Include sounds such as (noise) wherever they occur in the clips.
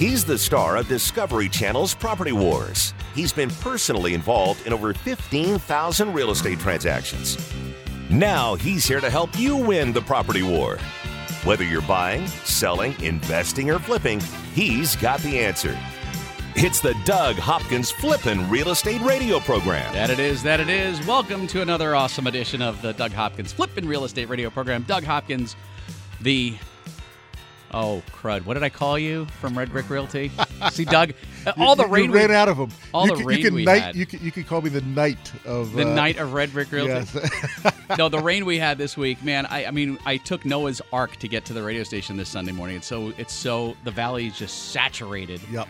He's the star of Discovery Channel's Property Wars. He's been personally involved in over 15,000 real estate transactions. Now he's here to help you win the property war. Whether you're buying, selling, investing, or flipping, he's got the answer. It's the Doug Hopkins Flippin' Real Estate Radio Program. That it is, that it is. Welcome to another awesome edition of the Doug Hopkins Flippin' Real Estate Radio Program. Doug Hopkins, the Oh crud! What did I call you from Red Brick Realty? (laughs) See, Doug, all the you, rain you ran we, out of them. all you the can, rain you can we night, had. You can, you can call me the knight of the uh, night of Red Brick (laughs) Realty. Yes. (laughs) no, the rain we had this week, man. I, I mean, I took Noah's Ark to get to the radio station this Sunday morning. It's so it's so the valley is just saturated. yep.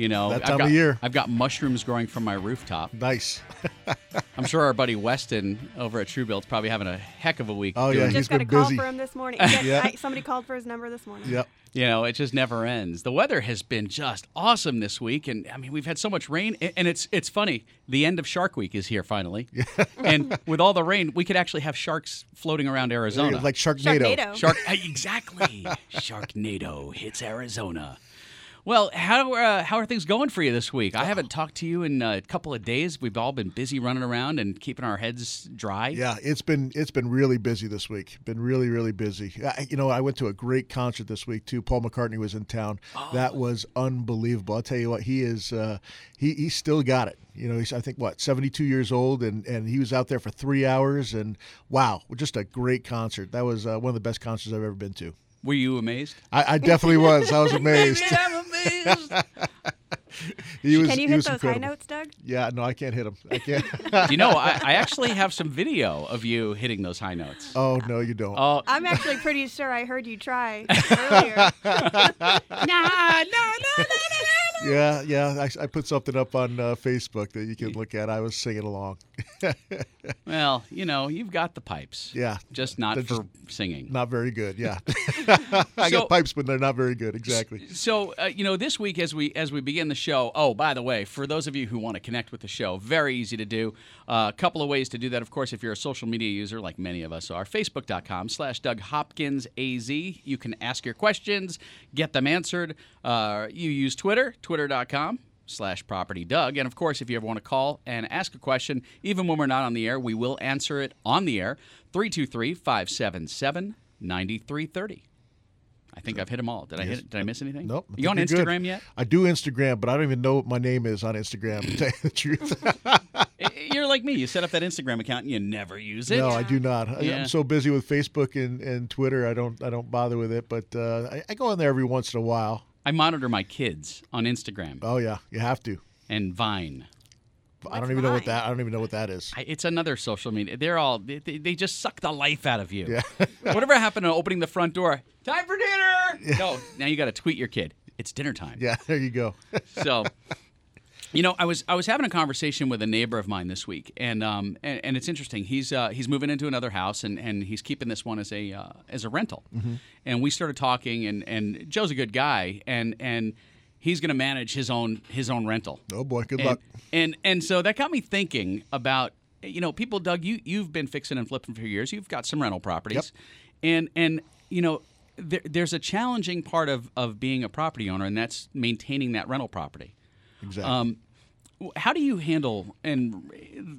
You know, That I've time got, of year. I've got mushrooms growing from my rooftop. Nice. (laughs) I'm sure our buddy Weston over at Truebuilt's probably having a heck of a week. Oh, doing yeah, it. he's Just got a been call busy. for him this morning. (laughs) Yes, Yeah. I, somebody called for his number this morning. Yep. You know, it just never ends. The weather has been just awesome this week, and I mean, we've had so much rain, and- and it's it's funny. The end of Shark Week is here finally, (laughs) and with all the rain, we could actually have sharks floating around Arizona. Like Sharknado. Sharknado. Shark, exactly. Sharknado hits Arizona. Well, how uh, how are things going for you this week? I haven't talked to you in a couple of days. We've all been busy running around and keeping our heads dry. Yeah, it's been it's been really busy this week. Been really really busy. I, you know, I went to a great concert this week too. Paul McCartney was in town. That was unbelievable. I'll tell you what, he is uh, he he still got it. You know, he's I think what seventy two years old, and and he was out there for three hours, and wow, just a great concert. That was uh, one of the best concerts I've ever been to. Were you amazed? I, I definitely was. I was amazed. I'm amazed. He was, Can you he hit was those incredible. high notes, Doug? Yeah, no, I can't hit them. I can't. you know, I, I actually have some video of you hitting those high notes. oh no, you don't. Oh, I'm actually pretty sure I heard you try earlier. nah, no, no, no, no, no, Yeah, yeah. I, I put something up on uh, Facebook that you can look at. I was singing along. (laughs) Well, you know, you've got the pipes. Yeah, Just not They're for just singing. not very good. Yeah, (laughs) (laughs) I So- got pipes, but they're not very good. Exactly. So, uh, you know, this week as we as we begin the show. Oh, by the way, for those of you who want to connect with the show, very easy to do. Uh, a couple of ways to do that. Of course, if you're a social media user, like many of us are, Facebook.com/slash Doug Hopkins Az. You can ask your questions, get them answered. Uh, you use Twitter, Twitter.com. Slash property Doug. And of course, if you ever want to call and ask a question, even when we're not on the air, we will answer it on the air. 323 577 9330. I think I've hit them all. Did I hit? Did I miss anything? Nope. I You on you're good. Instagram yet? I do Instagram, but I don't even know what my name is on Instagram. To tell you the truth, (laughs) You're like me. You set up that Instagram account and you never use it. no, I do not. Yeah. I'm so busy with Facebook and, and Twitter, I don't I don't bother with it. But uh, I, I go on there every once in a while. I monitor my kids on Instagram Oh yeah, you have to. and Vine. I don't What's even know what that. I don't even know what that is. I, it's another social media. They're all they, they, they just suck the life out of you. Yeah. (laughs) Whatever happened to opening the front door? Time for dinner. No, now you got to tweet your kid. It's dinner time. Yeah, there you go. So, (laughs) you know, I was I was having a conversation with a neighbor of mine this week, and um and, and it's interesting. He's uh, he's moving into another house, and, and he's keeping this one as a uh, as a rental. And we started talking, and, and Joe's a good guy, and and he's going to manage his own his own rental. oh boy, good And, luck. and and so that got me thinking about you know people, Doug. You you've been fixing and flipping for years. You've got some rental properties, and and you know there, there's a challenging part of of being a property owner, and that's maintaining that rental property. Exactly. Um, how do you handle and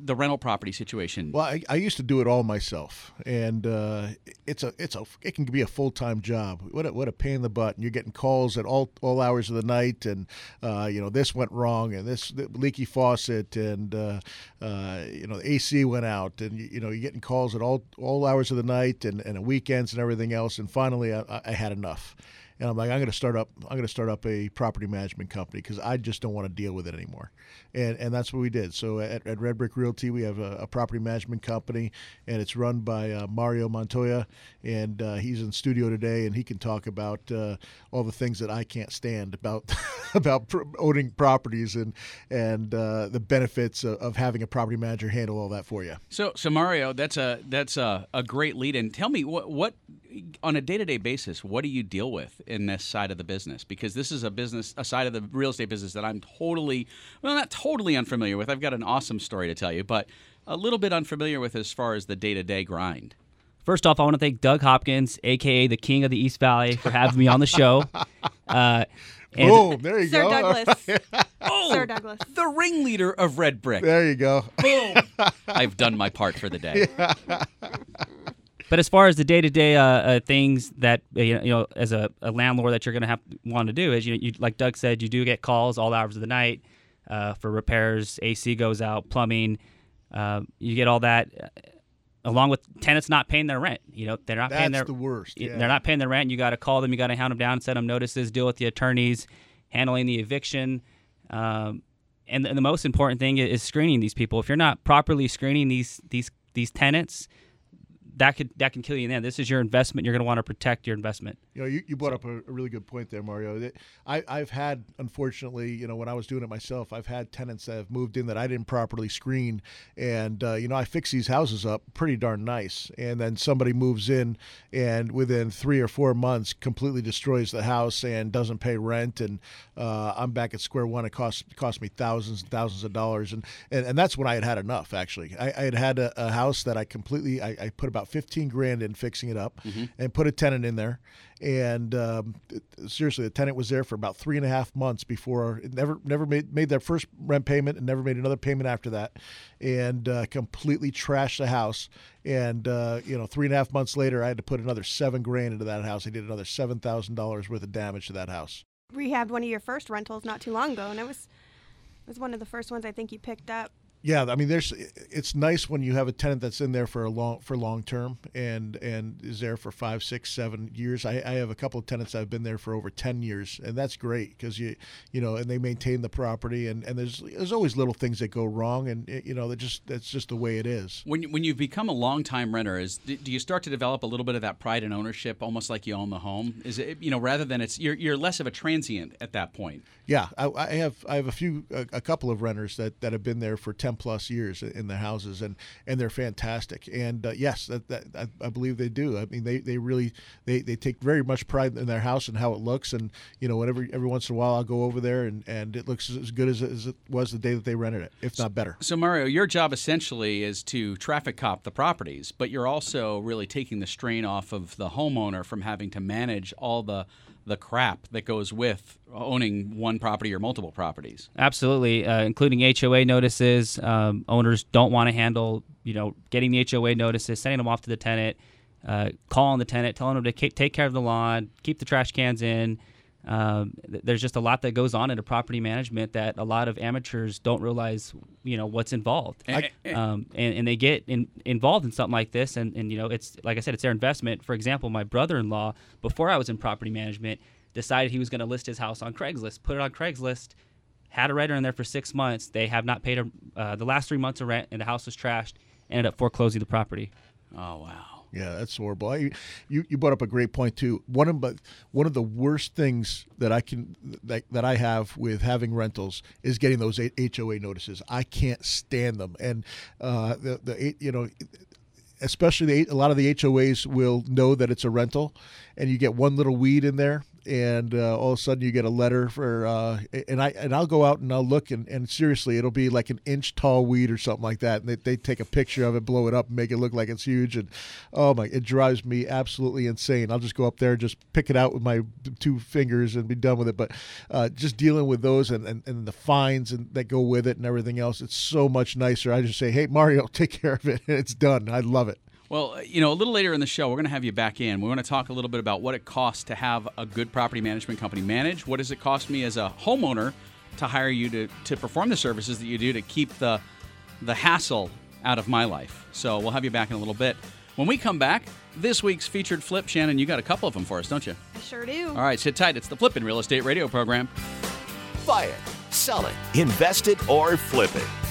the rental property situation? Well, I, I used to do it all myself, and uh, it's a it's a it can be a full time job. What a, what a pain in the butt! And you're getting calls at all all hours of the night, and uh, you know this went wrong, and this leaky faucet, and uh, uh, you know the AC went out, and you, you know you're getting calls at all all hours of the night, and, and weekends and everything else. And finally, I, I had enough. And I'm like, I'm going to start up. I'm going to start up a property management company because I just don't want to deal with it anymore. And and that's what we did. So at, at Red Brick Realty, we have a, a property management company, and it's run by uh, Mario Montoya, and uh, he's in studio today, and he can talk about uh, all the things that I can't stand about (laughs) about owning properties and and uh, the benefits of, of having a property manager handle all that for you. So, so Mario, that's a that's a, a great lead. and tell me what what on a day to day basis, what do you deal with in this side of the business? Because this is a business, a side of the real estate business that I'm totally well, not totally unfamiliar with. I've got an awesome story to tell you, but a little bit unfamiliar with as far as the day to day grind. First off, I want to thank Doug Hopkins, aka the King of the East Valley, for having me on the show. (laughs) Uh, And Boom! There you go. Sir go. Douglas. (laughs) Oh, Sir Douglas. the ringleader of Red Brick. There you go. Boom! (laughs) I've done my part for the day. But as far as the day-to-day uh, uh, things that uh, you know, you know as a, a landlord that you're going to have want to do is you, you like Doug said, you do get calls all hours of the night uh, for repairs. AC goes out, plumbing. Uh, you get all that, along with tenants not paying their rent. You know they're not paying That's their the worst. Yeah. They're not paying their rent. You got to call them. You got to hound them down, send them notices, deal with the attorneys, handling the eviction. Um, and, and the most important thing is screening these people. If you're not properly screening these these these tenants, that could that can kill you. Then this is your investment. You're going to want to protect your investment. You know, you, you brought up a, a really good point there, Mario. I, I've had, unfortunately, you know, when I was doing it myself, I've had tenants that have moved in that I didn't properly screen, and uh, you know, I fix these houses up pretty darn nice, and then somebody moves in, and within three or four months, completely destroys the house and doesn't pay rent, and uh, I'm back at square one. It cost cost me thousands and thousands of dollars, and and, and that's when I had had enough. Actually, I, I had had a, a house that I completely, I, I put about fifteen grand in fixing it up, and put a tenant in there and um, th- seriously, the tenant was there for about three and a half months before it never never made made their first rent payment and never made another payment after that, and uh, completely trashed the house. And uh, you know, three and a half months later, I had to put another seven grand into that house. I did another seven thousand dollars worth of damage to that house. Rehabbed one of your first rentals not too long ago, and it was it was one of the first ones I think you picked up. Yeah, I mean, there's. It's nice when you have a tenant that's in there for a long for long term and and is there for five, six, seven years. I, I have a couple of tenants that have been there for over ten years, and that's great because you you know, and they maintain the property, and, and there's there's always little things that go wrong, and it- you know, that just that's just the way it is. When when you become a long-time renter, is do do you start to develop a little bit of that pride and ownership, almost like you own the home? Is it you know rather than it's you're you're less of a transient at that point? Yeah, I, I have I have a few a, a couple of renters that, that have been there for ten plus years in their houses, and, and they're fantastic. And uh, yes, that, that I, I believe they do. I mean, they, they really they, they take very much pride in their house and how it looks. And you know, whenever every once in a while I'll go over there and, and it looks as good as, as it was the day that they rented it, if not better. So Mario, your job essentially is to traffic cop the properties, but you're also really taking the strain off of the homeowner from having to manage all the the crap that goes with owning one property or multiple properties. Absolutely, uh, including HOA notices. Um, owners don't want to handle, you know, getting the HOA notices, sending them off to the tenant, uh, calling the tenant, telling them to ke- take care of the lawn, keep the trash cans in. Um, th- there's just a lot that goes on in a property management that a lot of amateurs don't realize, you know, what's involved. I- um, and, and they get in, involved in something like this, and, and you know, it's like I said, it's their investment. For example, my brother-in-law, before I was in property management, decided he was going to list his house on Craigslist, put it on Craigslist, had a renter in there for six months. They have not paid a, uh, the last three months of rent, and the house was trashed. Ended up foreclosing the property. Oh wow. Yeah, that's horrible. I, you you brought up a great point too. One of but one of the worst things that I can that, that I have with having rentals is getting those HOA notices. I can't stand them, and uh, the the you know especially the, a lot of the HOAs will know that it's a rental, and you get one little weed in there, and uh, all of a sudden you get a letter for, uh, and I and I'll go out and I'll look, and, and seriously, it'll be like an inch tall weed or something like that, and they, they take a picture of it, blow it up, and make it look like it's huge, and oh my, it drives me absolutely insane. I'll just go up there, and just pick it out with my two fingers, and be done with it. But uh, just dealing with those and, and, and the fines and that go with it and everything else, it's so much nicer. I just say, hey Mario, (laughs) take care of it, and it's done. I love it. Well, uh, you know, a little later in the show, we're going to have you back in. We want to talk a little bit about what it costs to have a good property management company manage. What does it cost me as a homeowner to hire you to, to perform the services that you do to keep the the hassle out of my life? So we'll have you back in a little bit. When we come back, this week's featured flip, Shannon, you got a couple of them for us, don't you? I sure do. All right, sit tight. It's the Flippin' Real Estate Radio program. Buy it, sell it, invest it, or flip it.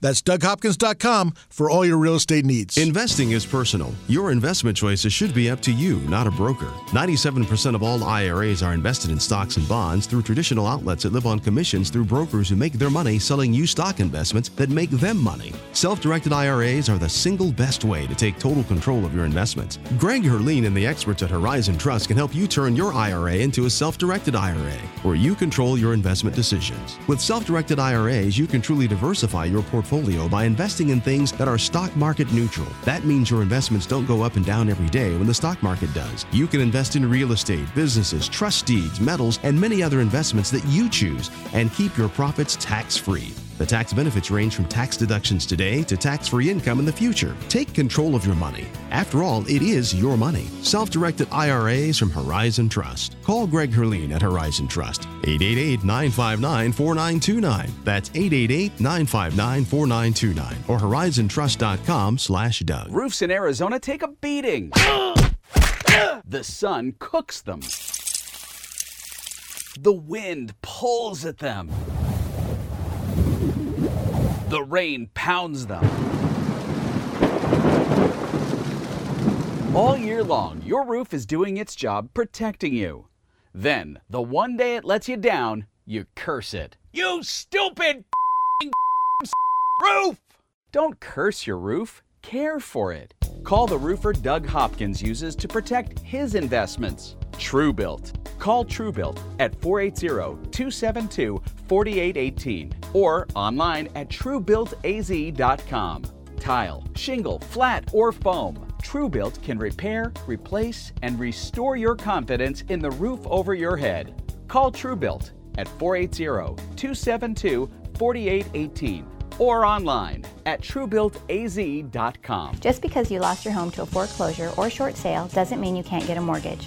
That's DougHopkins.com for all your real estate needs. Investing is personal. Your investment choices should be up to you, not a broker. 97% of all IRAs are invested in stocks and bonds through traditional outlets that live on commissions through brokers who make their money selling you stock investments that make them money. Self directed IRAs are the single best way to take total control of your investments. Greg Herleen and the experts at Horizon Trust can help you turn your IRA into a self directed IRA where you control your investment decisions. With self directed IRAs, you can truly diversify your portfolio portfolio by investing in things that are stock market neutral. That means your investments don't go up and down every day when the stock market does. You can invest in real estate, businesses, trust deeds, metals, and many other investments that you choose and keep your profits tax free. The tax benefits range from tax deductions today to tax free income in the future. Take control of your money. After all, it is your money. Self directed IRAs from Horizon Trust. Call Greg Herleen at Horizon Trust. 888 959 4929. That's 888 959 4929 or horizontrust.com slash Doug. Roofs in Arizona take a beating. the sun cooks them. The wind pulls at them. The rain pounds them. All year long, your roof is doing its job protecting you. Then, the one day it lets you down, you curse it. You stupid roof! Don't curse your roof, care for it. Call the roofer Doug Hopkins uses to protect his investments. Truebuilt. Call Truebuilt at 480-272-4818 or online at truebuiltaz.com. Tile, shingle, flat, or foam. Truebuilt can repair, replace, and restore your confidence in the roof over your head. Call Truebuilt at 480-272-4818 or online at truebuiltaz.com. Just because you lost your home to a foreclosure or short sale doesn't mean you can't get a mortgage.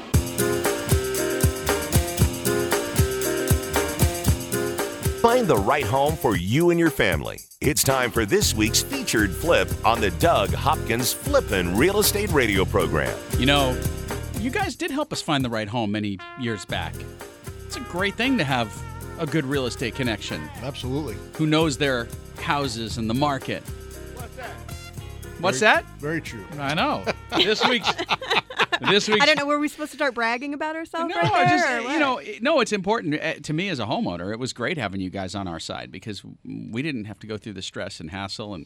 Find the right home for you and your family. It's time for this week's featured flip on the Doug Hopkins Flippin' Real Estate Radio program. You know, you guys did help us find the right home many years back. It's a great thing to have a good real estate connection Absolutely. who knows their houses and the market. What's that? What's very, that? Very true. I know. (laughs) This week's this week's I don't know. Were we supposed to start bragging about ourselves No, right just you know, no, it's important Uh, to me as a homeowner. It was great having you guys on our side because we didn't have to go through the stress and hassle, and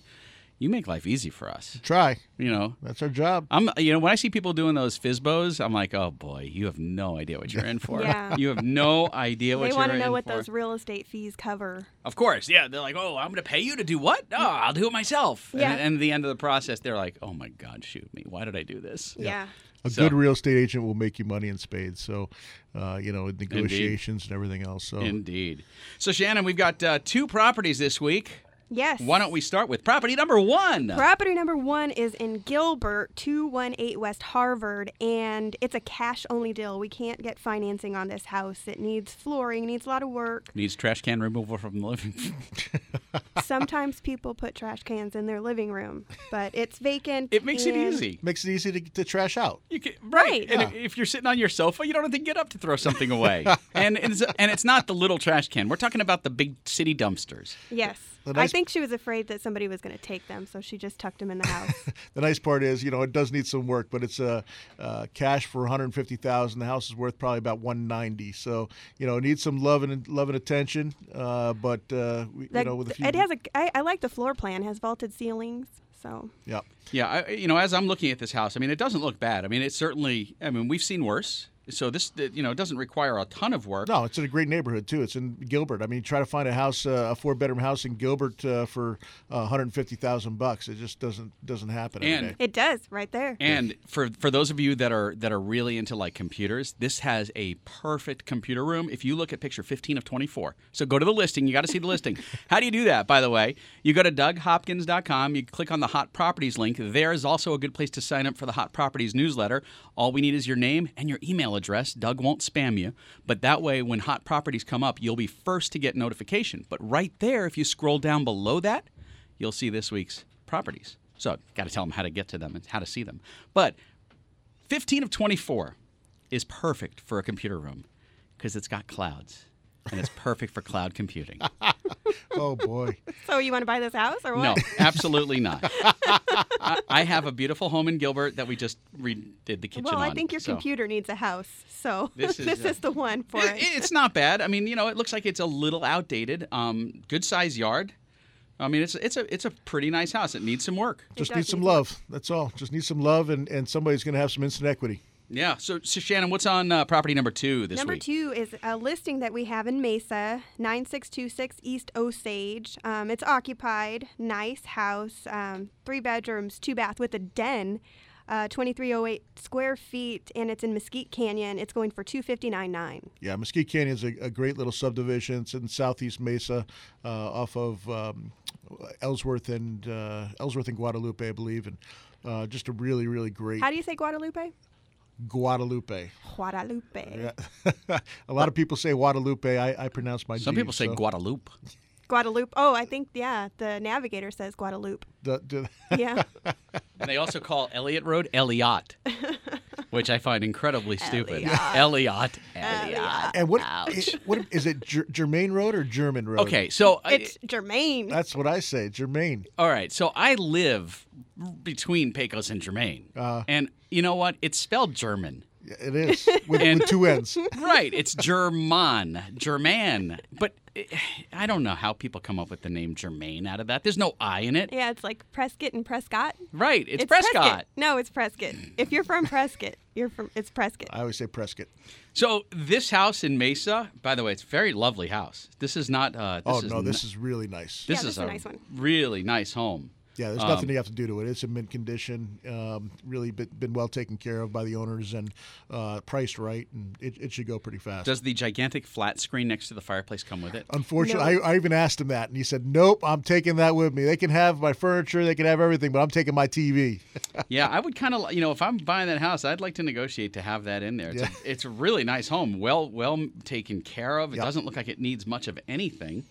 you make life easy for us. Try. You know, That's our job. I'm you know when I see people doing those FSBOs, I'm like, oh boy, you have no idea what you're in for. (laughs) Yeah. You have no idea what they you're in for. They want to know what for. those real estate fees cover. Of course, yeah. They're like, oh, I'm going to pay you to do what? Oh, I'll do it myself. Yeah. And, and at the end of the process, they're like, oh my God, shoot me. Why did I do this? Yeah. A So- good real estate agent will make you money in spades. So, uh, you know, negotiations and everything else. So, Indeed. So, Shannon, we've got uh, two properties this week. Yes. Why don't we start with property number one? Property number one is in Gilbert, 218 West Harvard, and it's a cash only deal. We can't get financing on this house. It needs flooring, needs a lot of work. Needs trash can removal from the living. Room. (laughs) Sometimes people put trash cans in their living room, but it's vacant. It makes it easy. Makes it easy to, to trash out. You can, Right. And if, if you're sitting on your sofa, you don't have to get up to throw something away. (laughs) and it's, and it's not the little trash can. We're talking about the big city dumpsters. Yes. The I think she was afraid that somebody was going to take them, so she just tucked them in the house. (laughs) The nice part is, you know, it does need some work, but it's uh, uh, cash for 150,000. The house is worth probably about 190. So, you know, it needs some love and love and attention. Uh, but uh, we, you know, with a few, it has a. I, I like the floor plan. It has vaulted ceilings, so yeah. Yeah, I, you know, as I'm looking at this house, I mean, it doesn't look bad. I mean, it certainly. I mean, we've seen worse. So this, you know, doesn't require a ton of work. No, it's in a great neighborhood too. It's in Gilbert. I mean, try to find a house, uh, a four-bedroom house in Gilbert uh, for uh, 150,000 bucks. It just doesn't doesn't happen And- day. it does right there. And for for those of you that are that are really into like computers, this has a perfect computer room. If you look at picture 15 of 24, so go to the listing. You got to see the listing. (laughs) How do you do that? By the way, you go to DougHopkins.com. You click on the Hot Properties link. There is also a good place to sign up for the Hot Properties newsletter. All we need is your name and your email address. Doug won't spam you, but that way, when Hot Properties come up, you'll be first to get notification. But right there, if you scroll down below that, you'll see this week's properties. So, got to tell them how to get to them and how to see them. But 15 of 24 is perfect for a computer room because it's got clouds and it's perfect for cloud computing. (laughs) Oh boy. so you want to buy this house or what? No, absolutely not. (laughs) I, I have a beautiful home in Gilbert that we just redid the kitchen Well, I on, think your so- computer needs a house, so This (laughs) this is, is, uh, the one for It- it. it's not bad. I mean, you know, it looks like it's a little outdated. Um, good size yard. I mean, it's it's a it's a pretty nice house. It needs some work. Just does need some need some- love. That's all. Just need some love, and, and somebody's going to have some instant equity. Yeah. So, so Shannon, what's on uh, property number two this Number week? two is a listing that we have in Mesa, 9626 East Osage. Um, it's occupied, nice house, um, three bedrooms, two bath with a den, uh, 2308 square feet, and it's in Mesquite Canyon. It's going for 259.9. Yeah, Mesquite Canyon is a, a great little subdivision. It's in southeast Mesa, uh, off of um, Ellsworth and uh, Ellsworth and Guadalupe, I believe, and uh, just a really, really great How do you say Guadalupe? Guadalupe. Guadalupe. Yeah. (laughs) a lot of people say Guadalupe. I, I pronounce my. Some G's, people say so Guadalupe. Guadalupe. Oh, I think yeah. The navigator says Guadalupe. the- the- Yeah. (laughs) And they also call Elliott Road Elliott, (laughs) which I find incredibly stupid. Elliott. (laughs) Elliott. and what, it- what is it? Ger- Germain Road or Germann Road? Okay, so I- it's Germain. that's what I say. Germain. all right, so I live between Pecos and Germain, Uh. and you know what? It's spelled Germann. It is with, And- with two N's. (laughs) Right, it's Germann, Germann. But eh, (sighs) I don't know how people come up with the name Germain out of that. There's no I in it. yeah, it's like Prescott and Prescott. Right, it's, Prescott. No, it's Prescott. If you're from Prescott, you're from it's Prescott. I always say Prescott. So this house in Mesa, by the way, it's a very lovely house. This is not. Uh, this Oh is no, this n- is really nice. this Yeah, is this is a nice one. really nice home. Yeah, there's Um, nothing you have to do to it. It's in mint condition. Um, really been, been well taken care of by the owners and uh, priced right, and it, it should go pretty fast. Does the gigantic flat screen next to the fireplace come with it? Unfortunately, I, I even asked him that, and he said, "Nope, I'm taking that with me. They can have my furniture, they can have everything, but I'm taking my TV." (laughs) yeah, I would kind of, you know, if I'm buying that house, I'd like to negotiate to have that in there. It's, Yeah. a, it's a really nice home, well, well taken care of. It Yep. doesn't look like it needs much of anything.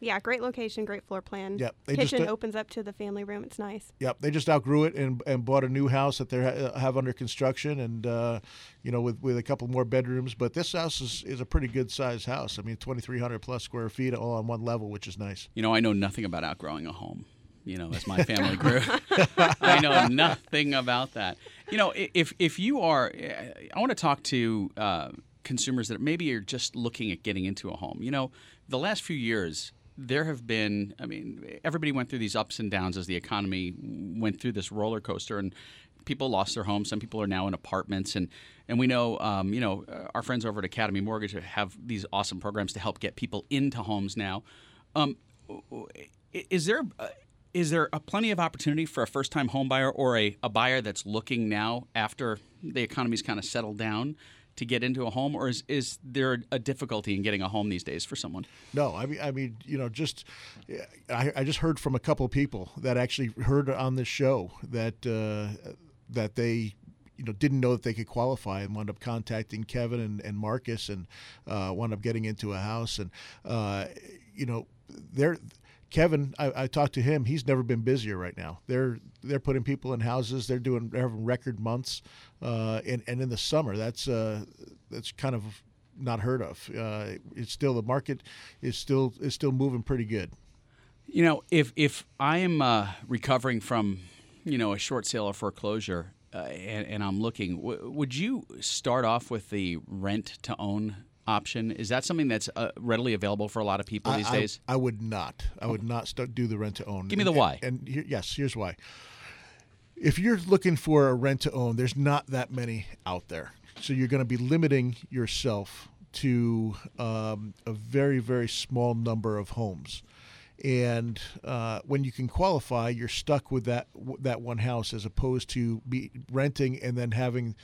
Yeah, great location, great floor plan. Yep, they just Kitchen opens up to the family room. It's nice. Yep, they just outgrew it and, and bought a new house that they ha- have under construction, and uh, you know, with, with a couple more bedrooms. But this house is, is a pretty good sized house. I mean, 2,300 plus square feet, all on one level, which is nice. You know, I know nothing about outgrowing a home. You know, as my (laughs) family grew, (laughs) I know nothing about that. You know, if if you are, I want to talk to uh, consumers that maybe are just looking at getting into a home. You know, the last few years. There have been, I mean, everybody went through these ups and downs as the economy went through this roller coaster, and people lost their homes. Some people are now in apartments, and and we know, um, you know, uh, our friends over at Academy Mortgage have these awesome programs to help get people into homes now. Um, is there uh, is there a plenty of opportunity for a first time home buyer or a, a buyer that's looking now after the economy's kind of settled down to get into a home, or is, is there a difficulty in getting a home these days for someone? No, I mean, I mean, you know, just I, I just heard from a couple people that actually heard on this show that uh, that they you know didn't know that they could qualify and wound up contacting Kevin and, and Marcus and uh, wound up getting into a house and uh, you know they're Kevin, I, I, talked to him. He's never been busier right now. They're they're putting people in houses. They're doing they're having record months, uh, and and in the summer, that's uh, that's kind of not heard of. Uh, it's still the market is still is still moving pretty good. You know, if if I am uh, recovering from you know a short sale or foreclosure, uh, and, and, I'm looking, w- would you start off with the rent to own option? Is that something that's uh, readily available for a lot of people these I, days? I, I, would not. I would not start do the rent to own. Give me the why. And, and here, yes, here's why. If you're looking for a rent to own, there's not that many out there, so you're going to be limiting yourself to um, a very very small number of homes and uh, when you can qualify, you're stuck with that that one house as opposed to be renting and then having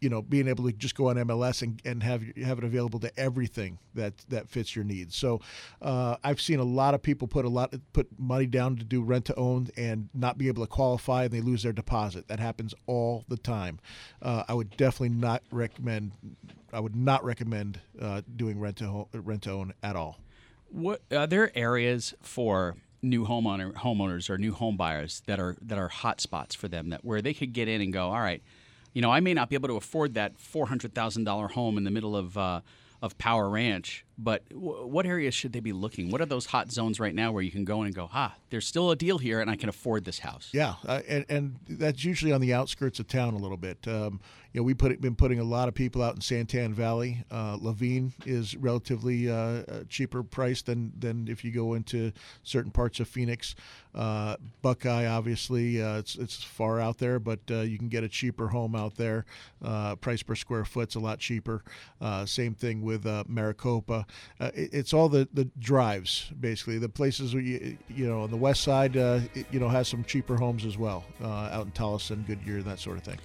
you know being able to just go on MLS and, and have have it available to everything that that fits your needs. So uh, I've seen a lot of people put a lot put money down to do rent to own and not be able to qualify and they lose their deposit. That happens all the time. Uh, I would definitely not recommend. I would not recommend uh, doing rent to rent to own at all. What are there areas for new homeowner homeowners or new home buyers that are that are hot spots for them that where they could get in and go, all right, you know, I may not be able to afford that four hundred thousand dollar home in the middle of uh, of Power Ranch, but w- what areas should they be looking? What are those hot zones right now where you can go and go, ah, there's still a deal here, and I can afford this house? Yeah, uh, and, and that's usually on the outskirts of town a little bit. Um, you know, we put been putting a lot of people out in Santan Valley. Uh, Laveen is relatively uh, cheaper price than than if you go into certain parts of Phoenix. Uh, Buckeye, obviously, uh, it's it's far out there, but uh, you can get a cheaper home out there. price per square foot's a lot cheaper. same thing with Maricopa uh, it, it's all the, the drives basically the places where you you know on the west side uh, it, you know has some cheaper homes as well uh, out in Tolleson, Goodyear, and that sort of thing.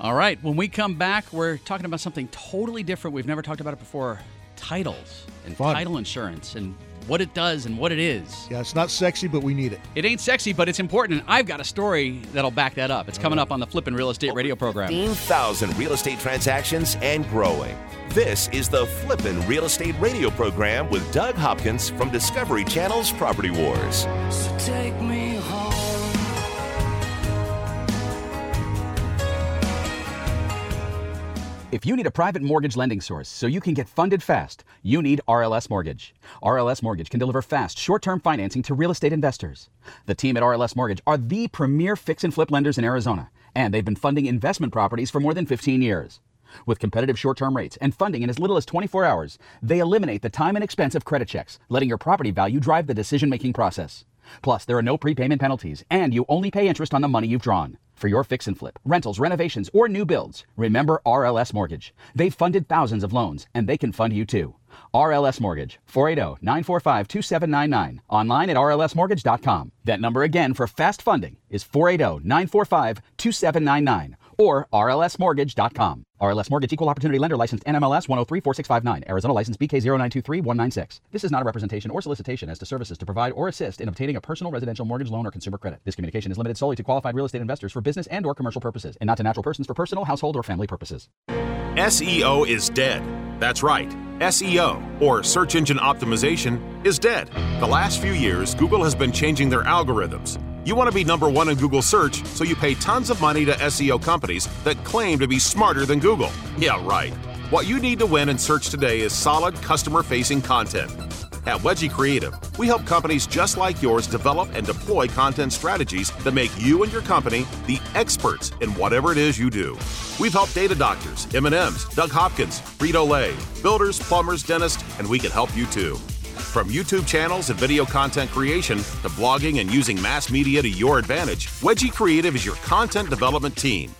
All right, when we come back, we're talking about something totally different. We've never talked about it before: titles and Fun. title insurance and what it does and what it is. Yeah, it's not sexy, but we need it. It ain't sexy, but it's important. And I've got a story that'll back that up. It's coming uh-huh. up on the Flippin' Real Estate Radio program. 15,000 real estate transactions and growing. This is the Flippin' Real Estate Radio program with Doug Hopkins from Discovery Channel's Property Wars. So If you need a private mortgage lending source so you can get funded fast, you need RLS Mortgage. RLS Mortgage can deliver fast, short term financing to real estate investors. The team at RLS Mortgage are the premier fix and flip lenders in Arizona, and they've been funding investment properties for more than 15 years. With competitive short term rates and funding in as little as 24 hours, they eliminate the time and expense of credit checks, letting your property value drive the decision making process. Plus, there are no prepayment penalties, and you only pay interest on the money you've drawn. For your fix and flip, rentals, renovations, or new builds, remember RLS Mortgage. They've funded thousands of loans, and they can fund you too. RLS Mortgage, 480 945 2799. Online at rlsmortgage.com. That number again for fast funding is 480 945 2799 or rlsmortgage.com. RLS Mortgage Equal Opportunity Lender Licensed NMLS 1034659. Arizona License BK0923196. This is not a representation or solicitation as to services to provide or assist in obtaining a personal residential mortgage loan or consumer credit. This communication is limited solely to qualified real estate investors for business and or commercial purposes and not to natural persons for personal, household, or family purposes. SEO is dead. That's right. SEO, or search engine optimization, is dead. The last few years, Google has been changing their algorithms you want to be number one in Google search, so you pay tons of money to SEO companies that claim to be smarter than Google. Yeah, right. What you need to win in search today is solid customer facing content. At Wedgie Creative, we help companies just like yours develop and deploy content strategies that make you and your company the experts in whatever it is you do. We've helped data doctors, M&M's, Doug Hopkins, Frito-Lay, builders, plumbers, dentists, and we can help you too. From YouTube channels and video content creation to blogging and using mass media to your advantage, Wedgie Creative is your content development team.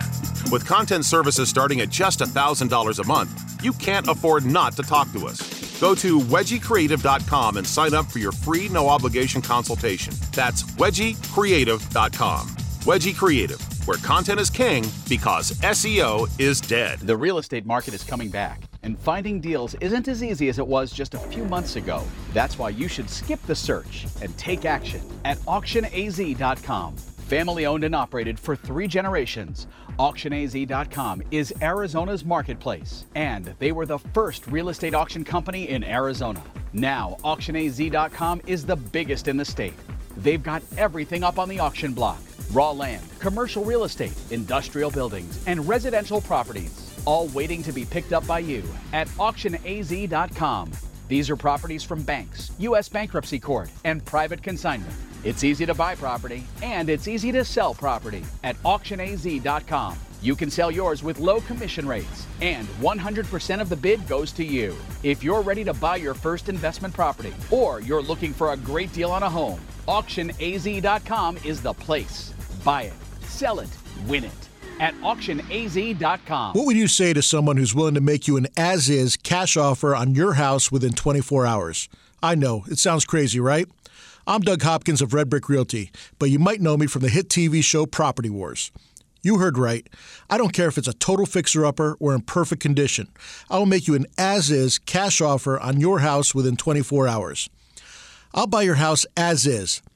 With content services starting at just $1,000 a month, you can't afford not to talk to us. Go to wedgiecreative.com and sign up for your free no obligation consultation. That's wedgiecreative.com. Wedgie Creative, where content is king because SEO is dead. The real estate market is coming back And finding deals isn't as easy as it was just a few months ago. That's why you should skip the search and take action at auctionaz.com. Family owned and operated for three generations, AuctionAZ.com is Arizona's marketplace, and they were the first real estate auction company in Arizona. Now, AuctionAZ.com is the biggest in the state. They've got everything up on the auction block raw land, commercial real estate, industrial buildings, and residential properties, all waiting to be picked up by you at AuctionAZ.com. These are properties from banks, U.S. bankruptcy court, and private consignment. It's easy to buy property and it's easy to sell property at auctionaz.com. You can sell yours with low commission rates and 100% of the bid goes to you. If you're ready to buy your first investment property or you're looking for a great deal on a home, auctionaz.com is the place. Buy it, sell it, win it at auctionaz.com. What would you say to someone who's willing to make you an as is cash offer on your house within 24 hours? I know, it sounds crazy, right? I'm Doug Hopkins of Red Brick Realty, but you might know me from the hit TV show Property Wars. You heard right. I don't care if it's a total fixer upper or in perfect condition. I will make you an as is cash offer on your house within 24 hours. I'll buy your house as is.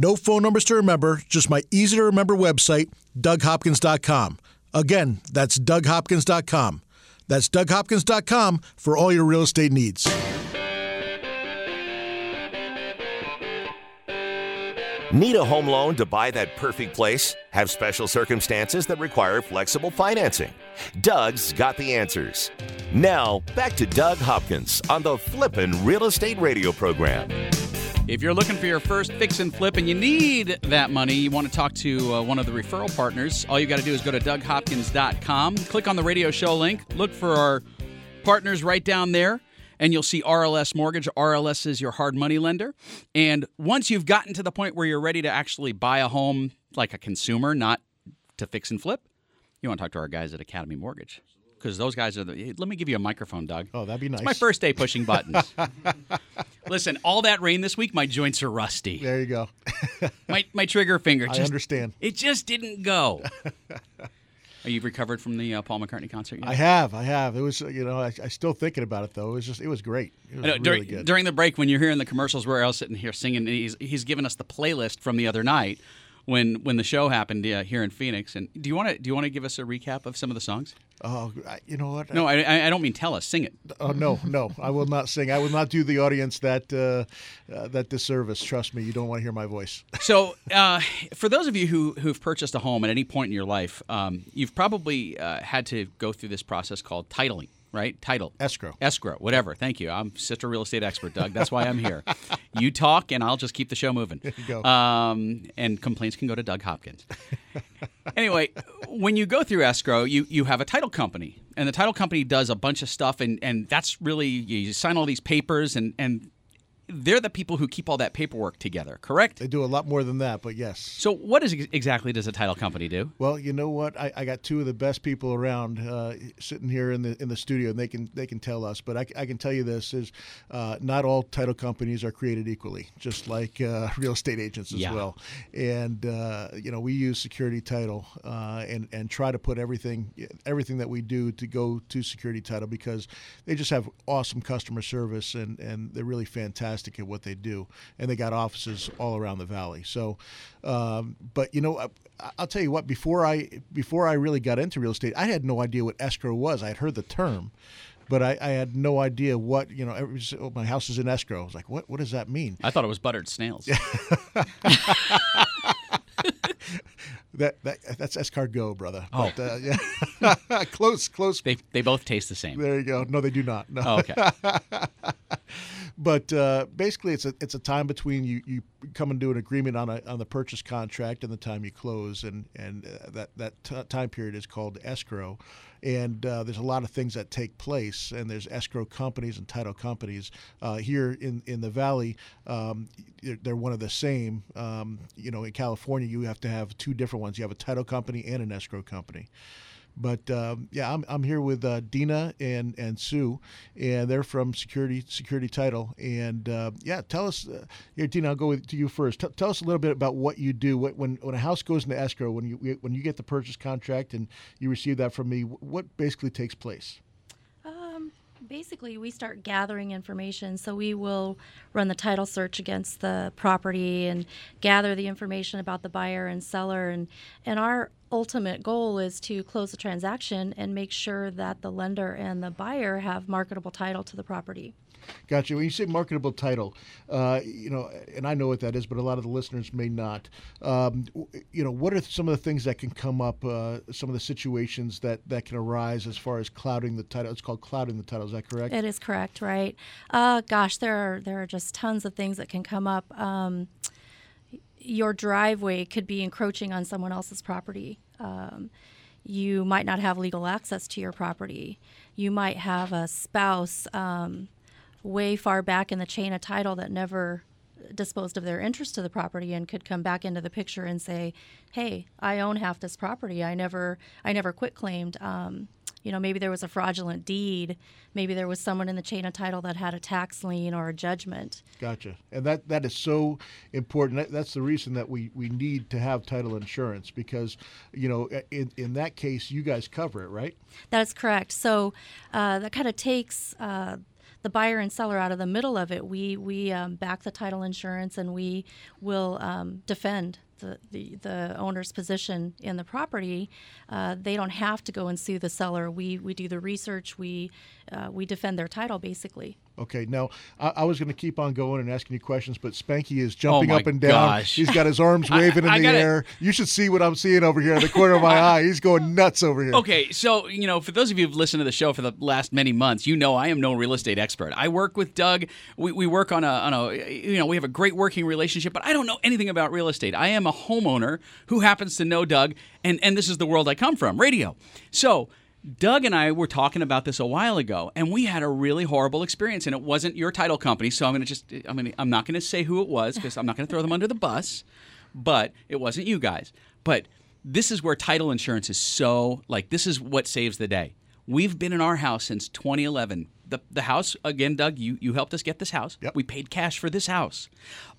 No phone numbers to remember, just my easy to remember website, DougHopkins.com. Again, that's DougHopkins.com. That's DougHopkins.com for all your real estate needs. Need a home loan to buy that perfect place? Have special circumstances that require flexible financing? Doug's got the answers. Now, back to Doug Hopkins on the Flippin' Real Estate Radio program. If you're looking for your first fix and flip and you need that money, you want to talk to uh, one of the referral partners, all you got to do is go to DougHopkins.com, click on the radio show link, look for our partners right down there and you'll see RLS Mortgage. RLS is your hard money lender. And once you've gotten to the point where you're ready to actually buy a home like a consumer, not to fix and flip, you want to talk to our guys at Academy Mortgage. Because those guys are the. Let me give you a microphone, Doug. Oh, that'd be nice. It's my first day pushing buttons. (laughs) Listen, all that rain this week, my joints are rusty. There you go. (laughs) my my trigger finger. Just, I understand. It just didn't go. (laughs) Are you recovered from the uh, Paul McCartney concert? Yet? I have, I have. It was, you know, I, I still thinking about it though. It was just, it was great. It was know, really during, good. during the break when you're hearing the commercials, we're all sitting here singing. And he's he's giving us the playlist from the other night when when the show happened uh, here in Phoenix. And do you want to do you want to give us a recap of some of the songs? Oh, you know what? No, I, I don't mean tell us. Sing it. Oh no, no, I will not sing. I will not do the audience that uh, uh, that disservice. Trust me, you don't want to hear my voice. (laughs) So, uh, for those of you who who've purchased a home at any point in your life, um, you've probably uh, had to go through this process called titling, right? Title, Escrow. escrow, whatever. Thank you. I'm such a real estate expert, Doug. That's why I'm here. (laughs) you talk, and I'll just keep the show moving. There you go. Um, and complaints can go to Doug Hopkins. anyway, when you go through escrow, you you have a title company, and the title company does a bunch of stuff, and and that's really you sign all these papers, and and they're the people who keep all that paperwork together, correct? They do a lot more than that, but yes. So, what is exactly does a title company do? Well, you know what? I, I got two of the best people around uh, sitting here in the in the studio, and they can they can tell us. But I, I can tell you this: is uh, not all title companies are created equally, just like uh, (laughs) real estate agents as Yeah. well. And uh, you know, we use security title uh, and and try to put everything everything that we do to go to security title because they just have awesome customer service and and they're really fantastic at what they do, and they got offices all around the valley. So, um, but you know, I, I'll tell you what. Before I before I really got into real estate, I had no idea what escrow was. I had heard the term. But I, I had no idea what you know. Every, oh, my house is in escrow. I was like, "What? What does that mean?" I thought it was buttered snails. (laughs) That, that that's escargot, brother. Oh. But, uh, yeah, (laughs) close, close. They they both taste the same. There you go. No, they do not. No. Oh, okay. (laughs) but uh, basically, it's a it's a time between you, you come and do an agreement on a on the purchase contract and the time you close, and and uh, that that t- time period is called escrow. And uh, there's a lot of things that take place, and there's escrow companies and title companies uh, here in in the valley. Um, they're, they're one of the same. Um, you know, in California, you have to have two different ones. You have a title company and an escrow company. But um, yeah, I'm, I'm here with uh, Dina and, and Sue, and they're from Security Security Title. And uh, yeah, tell us uh, here, Dina. I'll go with, to you first. T- tell us a little bit about what you do. What, when when a house goes into escrow, when you when you get the purchase contract and you receive that from me, what basically takes place? Basically we start gathering information. So we will run the title search against the property and gather the information about the buyer and seller. And and our ultimate goal is to close the transaction and make sure that the lender and the buyer have marketable title to the property Gotcha. When you say marketable title, uh, you know, and I know what that is, but a lot of the listeners may not. Um, you know, what are some of the things that can come up? Uh, some of the situations that that can arise as far as clouding the title. It's called clouding the title. Is that correct? It is correct. Right. Uh, gosh, there are there are just tons of things that can come up. Um, your driveway could be encroaching on someone else's property. Um, you might not have legal access to your property. You might have a spouse um, way far back in the chain of title that never disposed of their interest to the property and could come back into the picture and say, "Hey, I own half this property. I never, I never quit claimed." Um, you know, maybe there was a fraudulent deed. Maybe there was someone in the chain of title that had a tax lien or a judgment. Gotcha. And that, that is so important. that's the reason that we, we need to have title insurance because, you know, in, in that case, you guys cover it, right? That is correct. So uh, that kind of takes uh, the buyer and seller out of the middle of it. We we um, back the title insurance and we will um, defend the, the, the, owner's position in the property, uh, they don't have to go and sue the seller. We, we do the research, we, uh, we defend their title basically. Okay, now I, I was going to keep on going and asking you questions, but Spanky is oh jumping oh up and down. Gosh. He's got his arms (laughs) waving I, in the air. You should see what I'm seeing over here in the corner of my (laughs) eye. He's going nuts over here. Okay, so you know, for those of you who've listened to the show for the last many months, you know I am no real estate expert. I work with Doug. We, we work on a on a you know we have a great working relationship, but I don't know anything about real estate. I am a homeowner who happens to know Doug, and and this is the world I come from, radio. So Doug and I were talking about this a while ago, and we had a really horrible experience. And it wasn't your title company, so I'm going to just I'm gonna I'm not going to say who it was because I'm not going to throw them under the bus. But it wasn't you guys. But this is where title insurance is so like this is what saves the day. We've been in our house since 2011. The, the house again, Doug. You you helped us get this house. Yep. We paid cash for this house.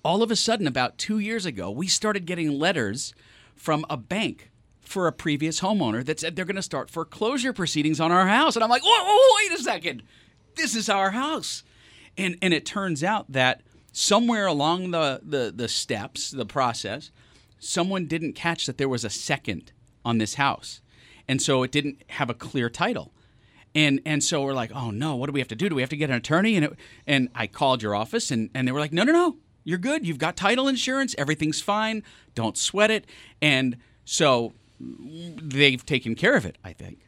All of a sudden, about two years ago, we started getting letters from a bank for a previous homeowner that said they're going to start foreclosure proceedings on our house. And I'm like, whoa, whoa, wait a second. This is our house. And, and it turns out that somewhere along the, the, the steps, the process, someone didn't catch that there was a second on this house. And so it didn't have a clear title. And and so we're like, oh no, what do we have to do? Do we have to get an attorney? And it, and I called your office, and, and they were like, no, no, no, you're good. You've got title insurance. Everything's fine. Don't sweat it. And so they've taken care of it, I think.